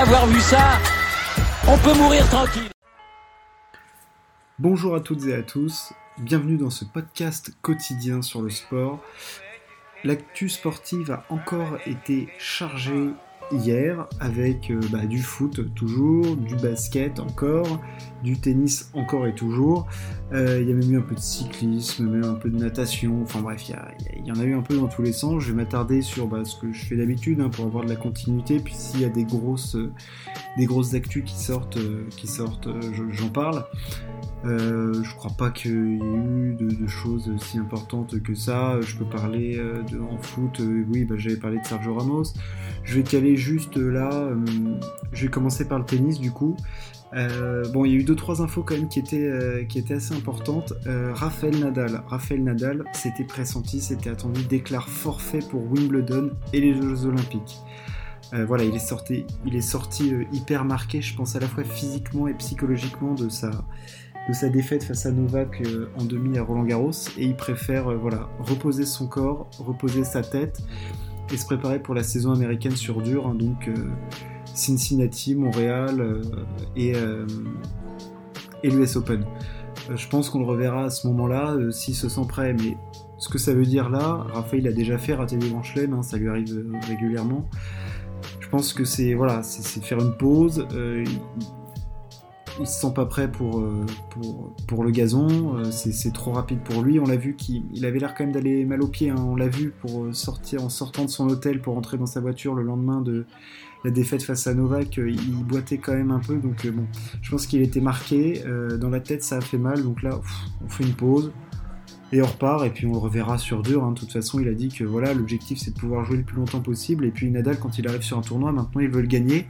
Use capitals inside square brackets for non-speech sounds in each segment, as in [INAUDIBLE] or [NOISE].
avoir vu ça, on peut mourir tranquille. Bonjour à toutes et à tous, bienvenue dans ce podcast quotidien sur le sport. L'actu sportive a encore été chargée hier avec euh, bah, du foot toujours, du basket encore, du tennis encore et toujours. Euh, il y a même eu un peu de cyclisme, même un peu de natation, enfin bref, il y, en a eu un peu dans tous les sens. Je vais m'attarder sur bah, ce que je fais d'habitude hein, pour avoir de la continuité, puis s'il y a des grosses, des grosses actus qui sortent, euh, qui sortent j'en parle. Je crois pas qu'il y ait eu de, choses si importantes que ça. Je peux parler de, en foot, oui, bah, j'avais parlé de Sergio Ramos. Je vais caler juste là, euh, je vais commencer par le tennis du coup. Euh, bon, il y a eu deux trois infos quand même qui étaient euh, assez importantes. Raphaël Nadal, Raphaël Nadal, c'était pressenti, c'était attendu, déclare forfait pour Wimbledon et les Jeux Olympiques. voilà, il est sorti, il est sorti hyper marqué, je pense à la fois physiquement et psychologiquement de sa de sa défaite face à Novak en demi à Roland Garros et il préfère voilà reposer son corps, reposer sa tête et se préparer pour la saison américaine sur dur, hein, donc euh, Cincinnati, Montréal euh, et, euh, l'US Open. je pense qu'on le reverra à ce moment-là s'il se sent prêt, mais ce que ça veut dire là, Raphaël a déjà fait rater des grands hein, ça lui arrive régulièrement. Je pense que c'est voilà, c'est faire une pause se sent pas prêt pour, euh, le gazon, euh, c'est trop rapide pour lui. On l'a vu qu'il avait l'air quand même d'aller mal au pied, hein. on l'a vu pour euh, sortir en sortant de son hôtel pour rentrer dans sa voiture le lendemain de la défaite face à Novak, il boitait quand même un peu, donc bon, je pense qu'il était marqué, dans la tête ça a fait mal, donc là on fait une pause. Et on repart, et puis on reverra sur dur. Hein. De toute façon, il a dit que voilà, l'objectif c'est de pouvoir jouer le plus longtemps possible. Et puis Nadal, quand il arrive sur un tournoi, maintenant il veut le gagner.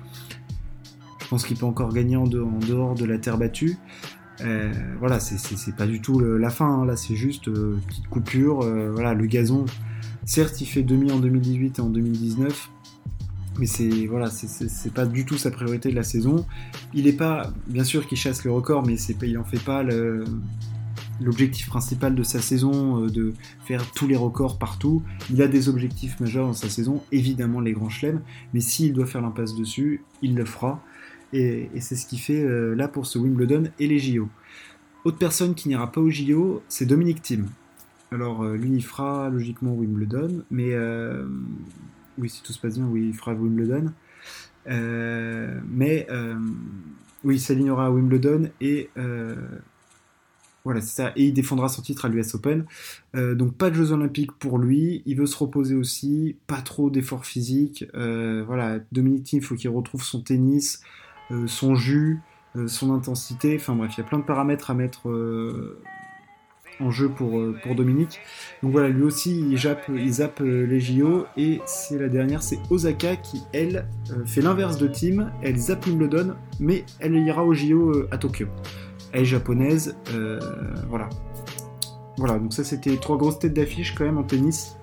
Je pense qu'il peut encore gagner en, dehors de la terre battue. Euh, voilà, c'est pas du tout la fin, hein. là c'est juste euh, petite coupure. Euh, voilà, le gazon, certes il fait demi en 2018 et en 2019, mais c'est voilà, c'est pas du tout sa priorité de la saison. Il est pas, bien sûr qu'il chasse le record, mais il en fait pas l'objectif principal de sa saison, de faire tous les records partout. Il a des objectifs majeurs dans sa saison, évidemment les grands chelems, mais s'il doit faire l'impasse dessus, il le fera. Et, c'est ce qu'il fait euh, là pour ce Wimbledon et les JO. Autre personne qui n'ira pas aux JO, c'est Dominique Thiem. Alors euh, lui, il fera logiquement Wimbledon, mais euh, oui, si tout se passe bien, oui, il fera Wimbledon. mais oui, il s'alignera à Wimbledon et voilà, c'est ça. Et il défendra son titre à l'US Open. donc pas de Jeux Olympiques pour lui. Il veut se reposer aussi. Pas trop d'efforts physiques. voilà, Dominique Thiem, faut qu'il retrouve son tennis. Euh, son jus, euh, son intensité. Enfin bref, il y a plein de paramètres à mettre euh, en jeu pour, Dominique. Donc voilà, lui aussi, il zappe, il zappe les JO. Et c'est la dernière, c'est Osaka qui, elle, fait l'inverse de Team. Elle zappe Wimbledon, mais elle ira aux JO à Tokyo. Elle est japonaise, voilà. Voilà, donc ça c'était trois grosses têtes d'affiche quand même en tennis.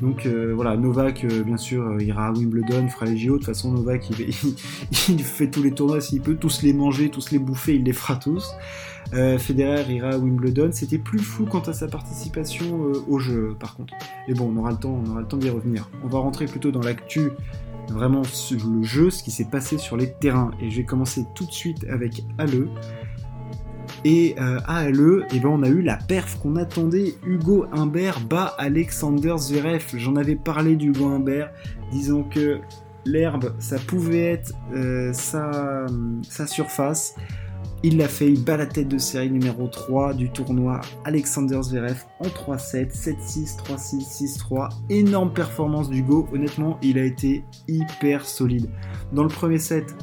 Donc euh, voilà, Novak, euh, bien sûr, euh, ira à Wimbledon, fera les JO. De toute façon, Novak, [LAUGHS] il, fait tous les tournois s'il peut, tous les manger, tous les bouffer, il les fera tous. Federer ira à Wimbledon. C'était plus fou quant à sa participation au jeu, par contre. Et bon, on aura le temps, on aura le temps d'y revenir. On va rentrer plutôt dans l'actu, vraiment sur le jeu, ce qui s'est passé sur les terrains. Et je vais commencer tout de suite avec Ale. Et euh, à LE, eh ben, on a eu la perf qu'on attendait. Hugo Humbert bat Alexander Zverev. J'en avais parlé d'Hugo Humbert, disant que l'herbe, ça pouvait être euh, sa, surface. Il l'a fait, il bat la tête de série numéro 3 du tournoi Alexander Zverev en 3-7, 7-6, 3-6, 6-3. Énorme performance d'Hugo, honnêtement, il a été hyper solide. Dans le premier set,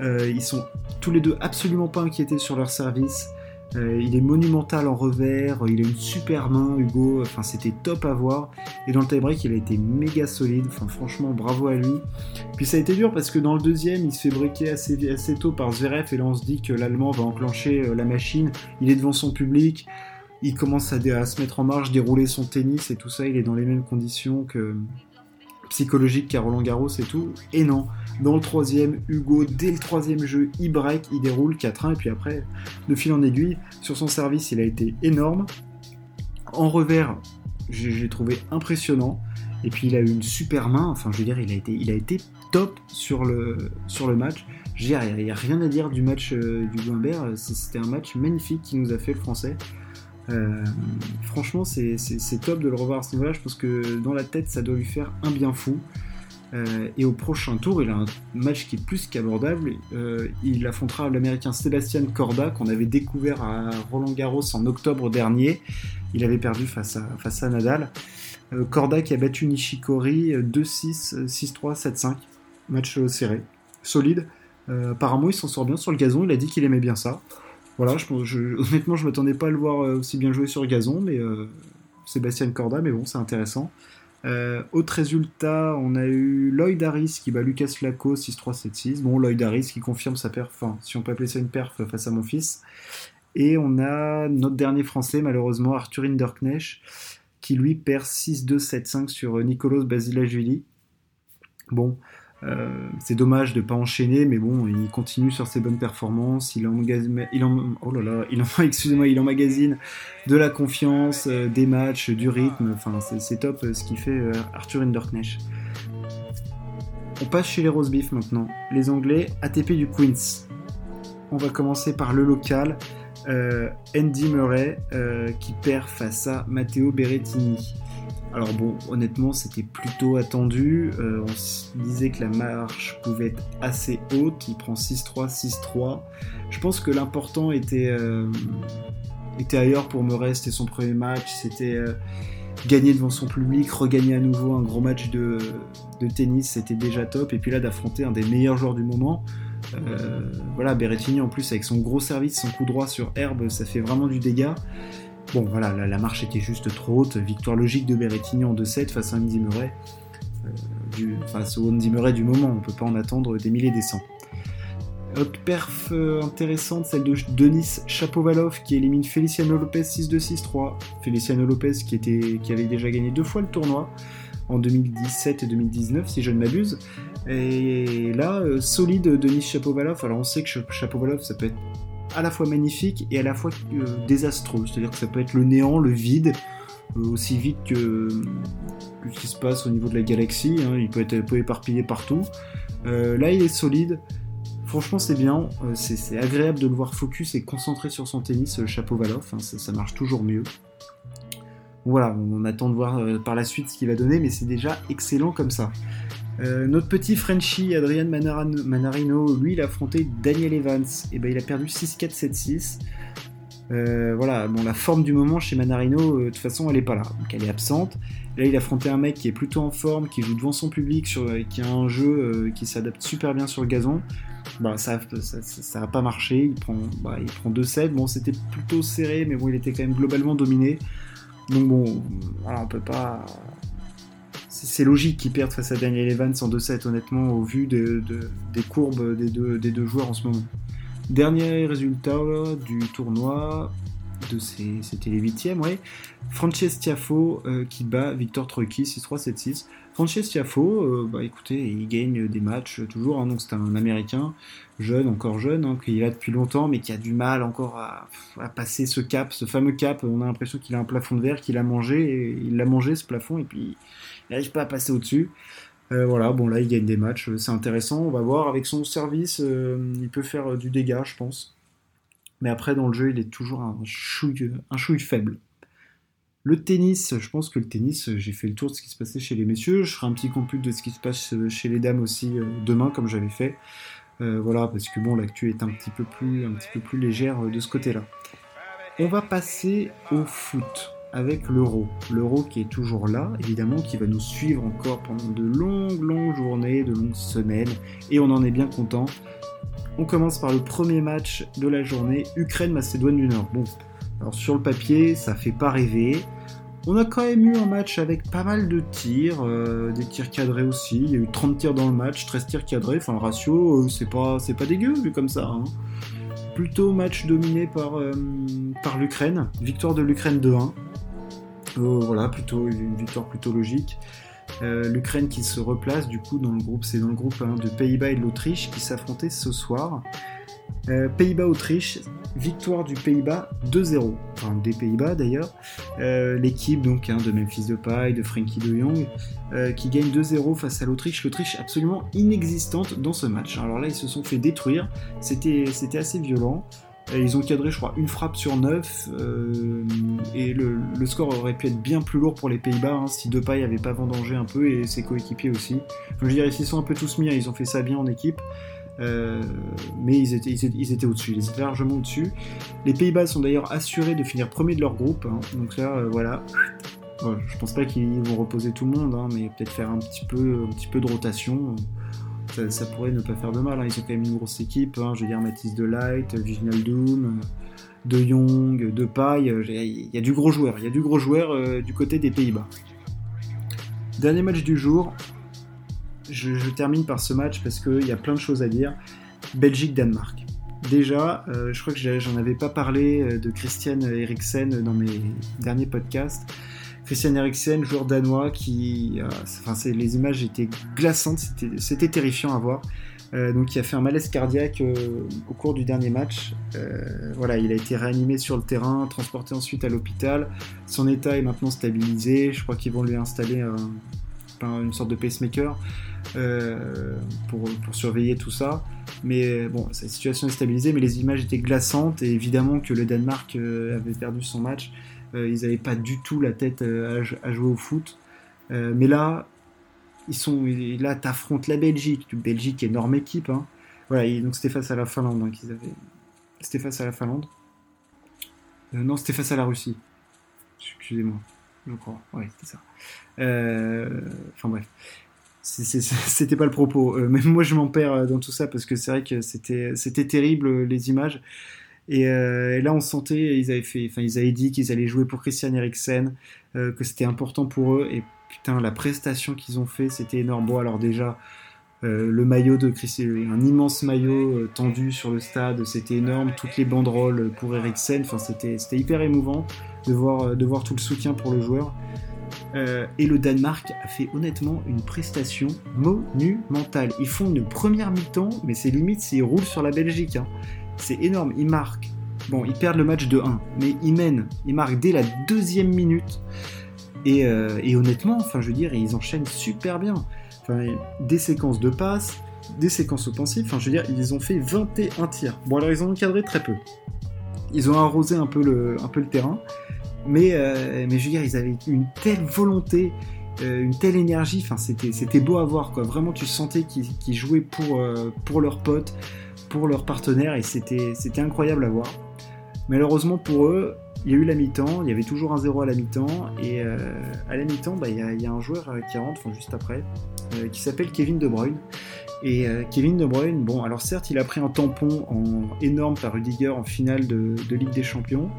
euh, ils sont tous les deux absolument pas inquiétés sur leur service. Euh, il est monumental en revers, il a une super main, Hugo. Enfin, c'était top à voir. Et dans le tie-break, il a été méga solide. Enfin, franchement, bravo à lui. Puis ça a été dur parce que dans le deuxième, il se fait breaker assez, tôt par Zverev. Et là, on se dit que l'Allemand va enclencher euh, la machine. Il est devant son public. Il commence à, se mettre en marche, dérouler son tennis et tout ça. Il est dans les mêmes conditions que psychologiques qu'à Roland Garros et tout. Et non. Dans le troisième, Hugo, dès le troisième jeu, il break, il déroule 4-1, et puis après, de fil en aiguille, sur son service, il a été énorme. En revers, j'ai trouvé impressionnant. Et puis il a eu une super main, enfin je veux dire, il a été, top sur le, sur le match. Il n'y a, rien à dire du match du Guimbert. C'était un match magnifique qui nous a fait le français. Franchement, c'est top de le revoir à ce niveau-là. Je pense que dans la tête, ça doit lui faire un bien fou. Euh, et au prochain tour, il a un match qui est plus qu'abordable. Euh, il affrontera l'américain Sébastien Corda, qu'on avait découvert à Roland Garros en octobre dernier. Il avait perdu face à, face à Nadal. Euh, Corda qui a battu Nishikori 2-6, 6-3, 7-5. Match serré, solide. apparemment, il s'en sort bien sur le gazon. Il a dit qu'il aimait bien ça. Voilà, je, je, honnêtement, je m'attendais pas à le voir aussi bien jouer sur gazon, mais Sébastien Corda, mais bon, c'est intéressant. Euh, autre résultat, on a eu Lloyd Harris qui bat Lucas Flaco 6-3-7-6. Bon, Lloyd Harris qui confirme sa perf, enfin, si on peut appeler ça une perf face à mon fils. Et on a notre dernier français, malheureusement, Arthur Hinderknecht, qui lui perd 6-2-7-5 sur Nicolas Basilashvili. Bon, euh, c'est dommage de ne pas enchaîner, mais bon, il continue sur ses bonnes performances. Il, emmagasine, oh là là, il, [LAUGHS] excusez-moi, il emmagasine de la confiance, euh, des matchs, du rythme. Enfin, c'est, top euh, ce qu'il fait Arthur Hinderknecht. On passe chez les Rose Beef maintenant. Les Anglais, ATP du Queens. On va commencer par le local. Andy Murray qui perd face à Matteo Berrettini. Alors bon, honnêtement, c'était plutôt attendu. Euh, on disait que la marche pouvait être assez haute. Il prend 6-3, 6-3. Je pense que l'important était, euh, ailleurs pour Murray. C'était son premier match. C'était euh, gagner devant son public, regagner à nouveau un gros match de, tennis. C'était déjà top. Et puis là, d'affronter un des meilleurs joueurs du moment. voilà, Berrettini en plus avec son gros service, son coup droit sur herbe, ça fait vraiment du dégât. Bon, voilà, la, marche était juste trop haute. Victoire logique de Berrettini en 2-7 face à Andy Murray. Euh, face au Andy Murray du moment, on peut pas en attendre des milliers des cents. Autre perf euh, intéressante, celle de Denis Chapovalov qui élimine Feliciano Lopez 6-2-6-3. Feliciano Lopez qui, était, qui avait déjà gagné deux fois le tournoi en 2017 et 2019 si je ne m'abuse. Et là, euh, solide Denis Chapovalov. Alors on sait que Chapovalov ça peut être à la fois magnifique et à la fois euh, désastreux. C'est-à-dire que ça peut être le néant, le vide, euh, aussi vite que, ce qui se passe au niveau de la galaxie. Hein. il peut être peu éparpillé partout. Euh, là, il est solide. Franchement, c'est bien. c'est agréable de le voir focus et concentré sur son tennis, chapeau Valoff. Hein. ça, marche toujours mieux. Voilà, on attend de voir par la suite ce qu'il va donner, mais c'est déjà excellent comme ça. Euh, notre petit Frenchie, Adrian Manarino, lui, il a affronté Daniel Evans. Et ben, il a perdu 6-4, 7-6. Euh, voilà, bon, la forme du moment chez Manarino, euh, de toute façon, elle est pas là. Donc, elle est absente. Là, il a affronté un mec qui est plutôt en forme, qui joue devant son public, qui a un jeu qui s'adapte super bien sur le gazon. Bah, ça, ça, a pas marché. Il prend, bah, il prend 2-7. Bon, c'était plutôt serré, mais bon, il était quand même globalement dominé. Donc, bon, voilà, on peut pas c'est logique qu'ils perdent face à Daniel Evans en 2-7, honnêtement, au vu des courbes des deux, joueurs en ce moment. Dernier résultat du tournoi, de c'était les huitièmes, ouais. Frances Tiafo euh, qui bat Victor Troicki 6-3, 7-6. Frances Tiafo, euh, bah écoutez, il gagne des matchs toujours, hein, donc c'est un Américain, jeune, encore jeune, hein, qui est là depuis longtemps, mais qui a du mal encore à, passer ce cap, ce fameux cap. On a l'impression qu'il a un plafond de verre, qu'il a mangé, et il l'a mangé ce plafond, et puis il n'arrive pas à passer au-dessus. Euh, voilà, bon là il gagne des matchs, c'est intéressant, on va voir, avec son service, euh, il peut faire euh, du dégât je pense. Mais après dans le jeu il est toujours un chouille, un faible. Le tennis, je pense que le tennis, j'ai fait le tour de ce qui se passait chez les messieurs, je ferai un petit compute de ce qui se passe chez les dames aussi demain comme j'avais fait. voilà, parce que bon l'actu est un petit peu plus, un petit peu plus légère de ce côté-là. On va passer au foot avec l'euro. L'euro qui est toujours là, évidemment, qui va nous suivre encore pendant de longues, longues journées, de longues semaines, et on en est bien content. On commence par le premier match de la journée, Ukraine-Macédoine du Nord. Bon, alors sur le papier, ça fait pas rêver. On a quand même eu un match avec pas mal de tirs, euh, des tirs cadrés aussi. Il y a eu 30 tirs dans le match, 13 tirs cadrés. Enfin, le ratio, euh, c'est pas, pas dégueu vu comme ça. Hein. Plutôt match dominé par, euh, par l'Ukraine. Victoire de l'Ukraine 2-1 voilà, plutôt une victoire plutôt logique. Euh, L'Ukraine qui se replace du coup dans le groupe, c'est dans le groupe hein, de Pays-Bas et de l'Autriche qui s'affrontaient ce soir. Euh, Pays-Bas-Autriche, victoire du Pays-Bas 2-0, enfin des Pays-Bas d'ailleurs. Euh, l'équipe donc hein, de Memphis de Frankie de Jong, qui gagne 2-0 face à l'Autriche. L'Autriche absolument inexistante dans ce match. Alors là, ils se sont fait détruire. C'était assez violent. Ils ont cadré, je crois, une frappe sur 9 et le, score aurait pu être bien plus lourd pour les Pays-Bas hein, si Depay avait pas vendangé un peu et ses coéquipiers aussi. je veux dire, ils s'y sont un peu tous mis, hein, ils ont fait ça bien en équipe. Euh, mais ils étaient, ils étaient, au-dessus, ils étaient largement au-dessus. Les Pays-Bas sont d'ailleurs assurés de finir premier de leur groupe, hein. donc là, euh, voilà. je pense pas qu'ils vont reposer tout le monde, mais peut-être faire un petit peu, un petit peu de rotation. Ça, pourrait ne pas faire de mal. Hein. Ils ont quand même une grosse équipe. je veux dire, Mathis de Light, Viginal Doom, De Jong, De Paille. Il y a du gros joueur. Il y a du gros joueur euh, du côté des Pays-Bas. Dernier match du jour, je, termine par ce match parce qu'il y a plein de choses à dire. Belgique-Danemark. Déjà, euh, je crois que j'en avais pas parlé euh, de Christian Eriksen dans mes derniers podcasts. Christian Eriksen, joueur danois, qui, euh, enfin, les images étaient glaçantes, c'était terrifiant à voir. donc, il a fait un malaise cardiaque au cours du dernier match. voilà, il a été réanimé sur le terrain, transporté ensuite à l'hôpital. Son état est maintenant stabilisé. Je crois qu'ils vont lui installer une sorte de pacemaker. Euh, pour, surveiller tout ça. Mais bon, sa situation est stabilisée, mais les images étaient glaçantes et évidemment que le Danemark euh, avait perdu son match. Euh, ils n'avaient pas du tout la tête à, jouer au foot. mais là, ils sont là, t'affrontes la Belgique. Belgique, énorme équipe. Hein. Voilà, donc c'était face à la Finlande hein, qu'ils avaient. C'était face à la Finlande. non, c'était face à la Russie. Excusez-moi, je crois. Ouais, c'était ça. Enfin bref [LAUGHS] c'était pas le propos. Euh, même moi, je m'en perds euh, dans tout ça parce que c'est vrai que c'était terrible euh, les images. Et, là, on sentait, ils avaient dit qu'ils allaient jouer pour Christian Eriksen, que c'était important pour eux. Et putain, la prestation qu'ils ont fait, c'était énorme. Bon, alors déjà, le maillot de Christian, un immense maillot tendu sur le stade, c'était énorme. Toutes les banderoles pour Eriksen, enfin, c'était c'était hyper émouvant de voir de voir tout le soutien pour le joueur. Euh, et le Danemark a fait honnêtement une prestation monumentale. Ils font une première mi-temps, mais c'est limite s'ils roulent sur la Belgique. Hein. C'est énorme. Ils marquent. Bon, ils perdent le match de 1, mais ils mènent. Ils marquent dès la deuxième minute. Euh, et, honnêtement, enfin, je veux dire, ils enchaînent super bien. des séquences de passes, des séquences offensives. Enfin, je veux dire, ils ont fait 21 tirs. Bon, alors ils ont encadré très peu. Ils ont arrosé un peu le, un peu le terrain. Mais, euh, mais je veux dire, ils avaient une telle volonté, euh, une telle énergie, enfin, c'était, beau à voir, quoi. Vraiment, tu sentais qu'ils, jouaient pour, pour leurs potes, pour leurs partenaires, et c'était, incroyable à voir. Malheureusement pour eux, il y a eu la mi-temps, il y avait toujours un 0 à la mi-temps, et à la mi-temps, bah, il, y a, il, y a, un joueur qui rentre, juste après, qui s'appelle Kevin De Bruyne, et euh, Kevin De Bruyne, bon, alors certes, il a pris un tampon en, énorme par Rudiger en finale de, Ligue des Champions,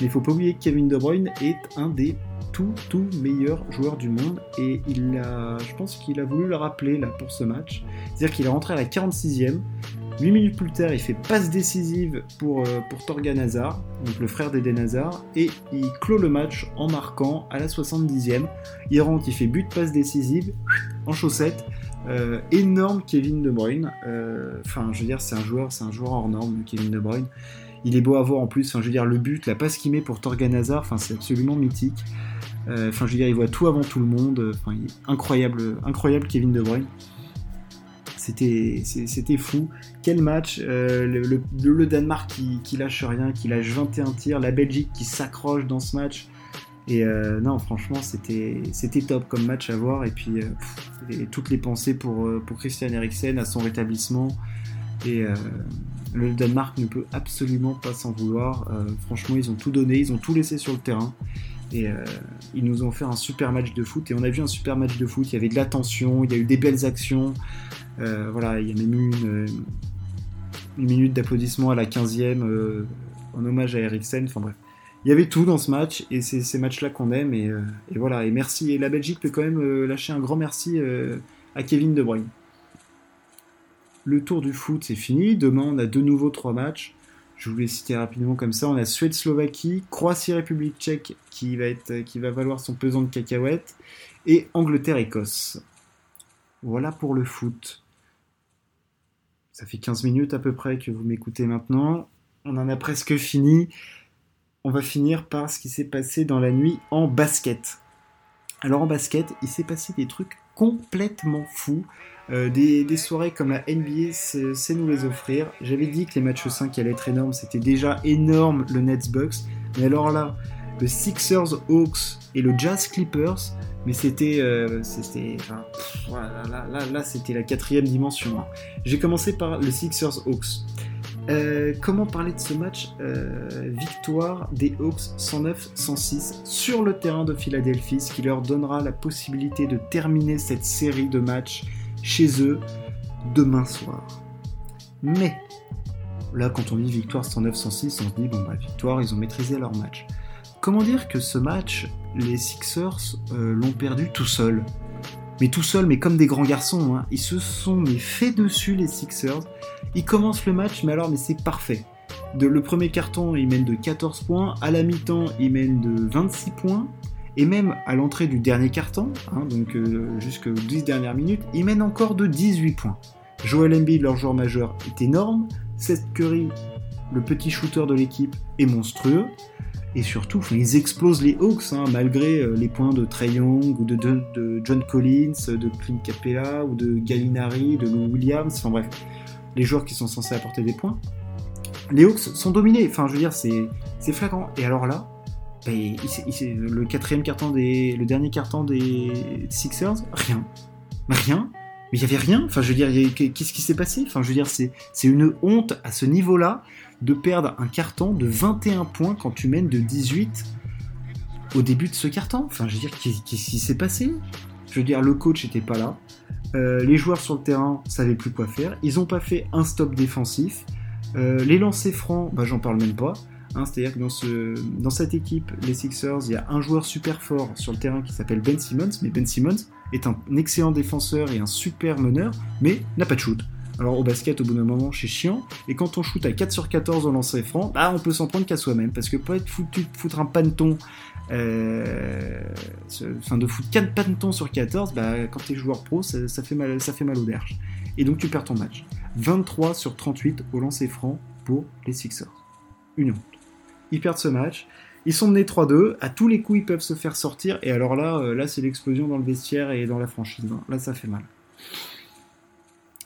mais il faut pas oublier que Kevin De Bruyne est un des tout, tout meilleurs joueurs du monde, et il a, je pense qu'il a voulu le rappeler là pour ce match. C'est-à-dire qu'il est rentré à la 46e, 8 minutes plus tard, il fait passe décisive pour, euh, pour Torgan Hazard, donc le frère d'Eden Hazard, et il clôt le match en marquant à la 70e. Il rentre, il fait but passe décisive en chaussette. Euh, énorme Kevin De Bruyne. Euh, enfin, je veux dire, c'est un joueur, c'est un joueur hors norme, Kevin De Bruyne. Il est beau à voir en plus. Enfin, je veux dire, le but, la passe qu'il met pour Torgan Hazard, enfin, c'est absolument mythique. Euh, enfin, je veux dire, il voit tout avant tout le monde. Enfin, incroyable, incroyable Kevin De Bruyne. C'était, fou. Quel match le, Danemark qui, lâche rien, qui lâche 21 tirs. La Belgique qui s'accroche dans ce match. Et euh, non, franchement, c'était top comme match à voir. Et puis, euh, toutes les pensées pour, euh, pour Christian Eriksen à son rétablissement. Et le Danemark ne peut absolument pas s'en vouloir. franchement, ils ont tout donné, ils ont tout laissé sur le terrain. Et ils nous ont fait un super match de foot. Et on a vu un super match de foot. Il y avait de l'attention, il y a eu des belles actions. voilà, il y a même eu une, une minute d'applaudissement à la 15e en hommage à Eriksen. Enfin bref il y avait tout dans ce match et c'est ces matchs-là qu'on aime et, euh, voilà et merci et la Belgique peut quand même euh, lâcher un grand merci euh, à Kevin De Bruyne. Le tour du foot c'est fini. Demain on a de nouveau trois matchs. Je vous les citer rapidement comme ça. On a Suède-Slovaquie, Croatie-République tchèque être, qui va valoir son pesant de cacahuètes et Angleterre-Écosse. Voilà pour le foot. ça fait 15 minutes à peu près que vous m'écoutez maintenant. On en a presque fini. On va finir par ce qui s'est passé dans la nuit en basket. Alors en basket, il s'est passé des trucs complètement fous. Euh, des, soirées comme la NBA sait nous les offrir. J'avais dit que les matchs 5 allaient être énormes, c'était déjà énorme le Nets Bucks. Mais alors là, le Sixers Hawks et le Jazz Clippers, mais c'était, euh, là, c'était la quatrième dimension. Hein. J'ai commencé par le Sixers Hawks. Euh, comment parler de ce match? Victoire des Hawks 109-106 sur le terrain de Philadelphie, ce qui leur donnera la possibilité de terminer cette série de matchs chez eux demain soir. Mais là, quand on dit victoire 109-106, on se dit bon bah victoire, ils ont maîtrisé leur match. Comment dire que ce match, les Sixers euh, l'ont perdu tout seul? Mais tout seul, mais comme des grands garçons. Hein. Ils se sont mais fait dessus les Sixers. Ils commencent le match, mais alors mais c'est parfait. Le premier carton, ils mènent de 14 points. À la mi-temps, ils mènent de 26 points. Et même à l'entrée du dernier carton, hein, donc euh, jusqu'aux 10 dernières minutes, ils mènent encore de 18 points. Joel Embiid, leur joueur majeur, est énorme. Seth Curry, le petit shooter de l'équipe, est monstrueux. Et surtout, ils explosent les Hawks, hein, malgré euh, les points de Trey Young, ou de, John Collins, de Clint Capella, ou de Gallinari, de Lou Williams, enfin bref, les joueurs qui sont censés apporter des points. Les Hawks sont dominés, enfin je veux dire, c'est flagrant. Et alors là, le quatrième carton des, le dernier carton des Sixers, rien. Rien. Mais il y avait rien. Enfin, je veux dire, qu'est-ce qui s'est passé? Enfin, je veux dire, c'est une honte à ce niveau-là de perdre un carton de 21 points quand tu mènes de 18 au début de ce carton. Enfin, je veux dire, qu'est-ce qui s'est passé? Je veux dire, le coach n'était pas là. Euh, les joueurs sur le terrain savaient plus quoi faire. Ils n'ont pas fait un stop défensif. Euh, les lancers francs, bah, j'en parle même pas. Hein, c'est-à-dire que dans, ce, dans cette équipe, les Sixers, il y a un joueur super fort sur le terrain qui s'appelle Ben Simmons. Mais Ben Simmons est un excellent défenseur et un super meneur, mais n'a pas de shoot. Alors au basket, au bout d'un moment, c'est chiant. Et quand on shoot à 4 sur 14 au lancer franc, bah, on peut s'en prendre qu'à soi-même. Parce que pour être foutu de foutre un paneton, euh, enfin de foutre 4 panetons sur 14, bah, quand t'es joueur pro, ça, fait mal, ça fait mal. Et donc tu perds ton match. 23 sur 38 au lancer franc pour les Sixers. Une honte. Ils perdent ce match. Ils sont menés 3-2. À tous les coups, ils peuvent se faire sortir. Et alors là, euh, là c'est l'explosion dans le vestiaire et dans la franchise. Là, ça fait mal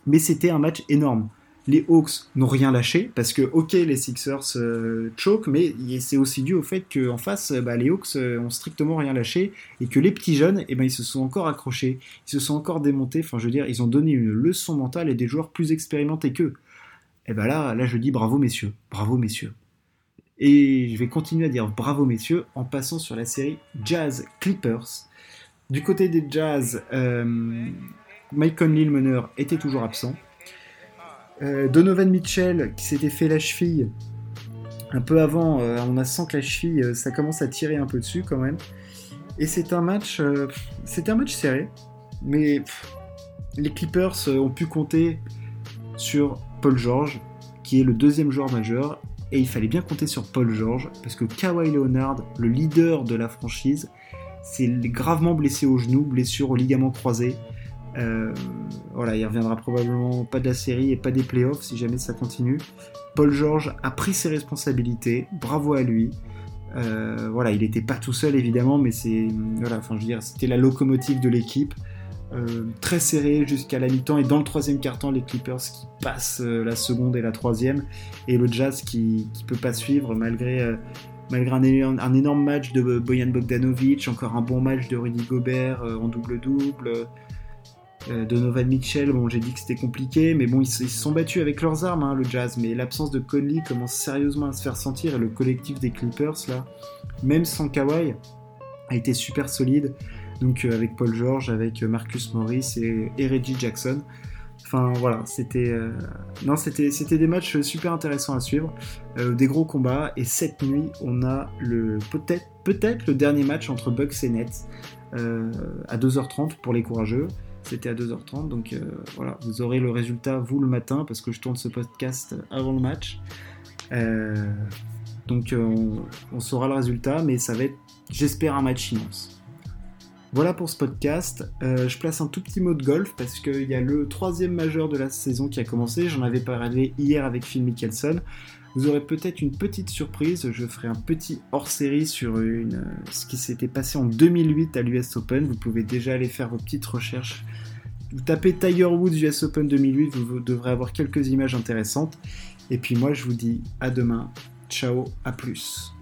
mais c'était un match énorme. Les Hawks n'ont rien lâché parce que, ok, les Sixers euh, choke, mais c'est aussi dû au fait qu'en face, bah, les Hawks euh, ont strictement rien lâché et que les petits jeunes, eh ben, ils se sont encore accrochés, ils se sont encore démontés. Enfin, je veux dire, ils ont donné une leçon mentale et des joueurs plus expérimentés qu'eux. Et ben là, là, je dis bravo messieurs, bravo messieurs. Et je vais continuer à dire bravo messieurs en passant sur la série Jazz Clippers. Du côté des Jazz, euh, Mike Conley, le meneur, était toujours absent. Euh, Donovan Mitchell, qui s'était fait la cheville un peu avant, euh, on a sent que la cheville, euh, ça commence à tirer un peu dessus quand même. Et c'est un match, c'était un match serré, mais les Clippers ont pu compter sur Paul George, qui est le deuxième joueur majeur, et il fallait bien compter sur Paul George, parce que Kawhi Leonard, le leader de la franchise, s'est gravement blessé au genou, blessure au ligament croisé. Euh, voilà, il reviendra probablement pas de la série et pas des playoffs si jamais ça continue. Paul George a pris ses responsabilités, bravo à lui. Euh, voilà, il n'était pas tout seul évidemment, mais c'est voilà, enfin je c'était la locomotive de l'équipe. Euh, très serré jusqu'à la mi-temps et dans le troisième quart-temps les Clippers qui passent la seconde et la troisième et le Jazz qui, qui peut pas suivre malgré malgré un, énorme match de Boyan Bogdanovic, encore un bon match de Rudy Gobert en double-double, euh, Donovan Mitchell, bon, j'ai dit que c'était compliqué, mais bon, ils, se sont battus avec leurs armes, hein, le Jazz. Mais l'absence de Conley commence sérieusement à se faire sentir et le collectif des Clippers, là, même sans Kawhi, a été super solide. Donc euh, avec Paul George, avec euh, Marcus Morris et, Reggie Jackson. Enfin voilà, c'était non, c'était c'était des matchs super intéressants à suivre, des gros combats. Et cette nuit, on a le peut-être peut-être le dernier match entre Bucks et Nets à 2h30 pour les courageux. C'était à 2h30, donc euh, voilà, vous aurez le résultat vous le matin parce que je tourne ce podcast avant le match. Euh, donc euh, on, saura le résultat, mais ça va être, j'espère, un match immense. Voilà pour ce podcast. Euh, je place un tout petit mot de golf parce qu'il y a le troisième majeur de la saison qui a commencé. J'en avais parlé hier avec Phil Mickelson. Vous aurez peut-être une petite surprise. Je ferai un petit hors-série sur une, ce qui s'était passé en 2008 à l'US Open. Vous pouvez déjà aller faire vos petites recherches. Vous tapez Tiger Woods US Open 2008, vous devrez avoir quelques images intéressantes. Et puis moi, je vous dis à demain. Ciao, à plus.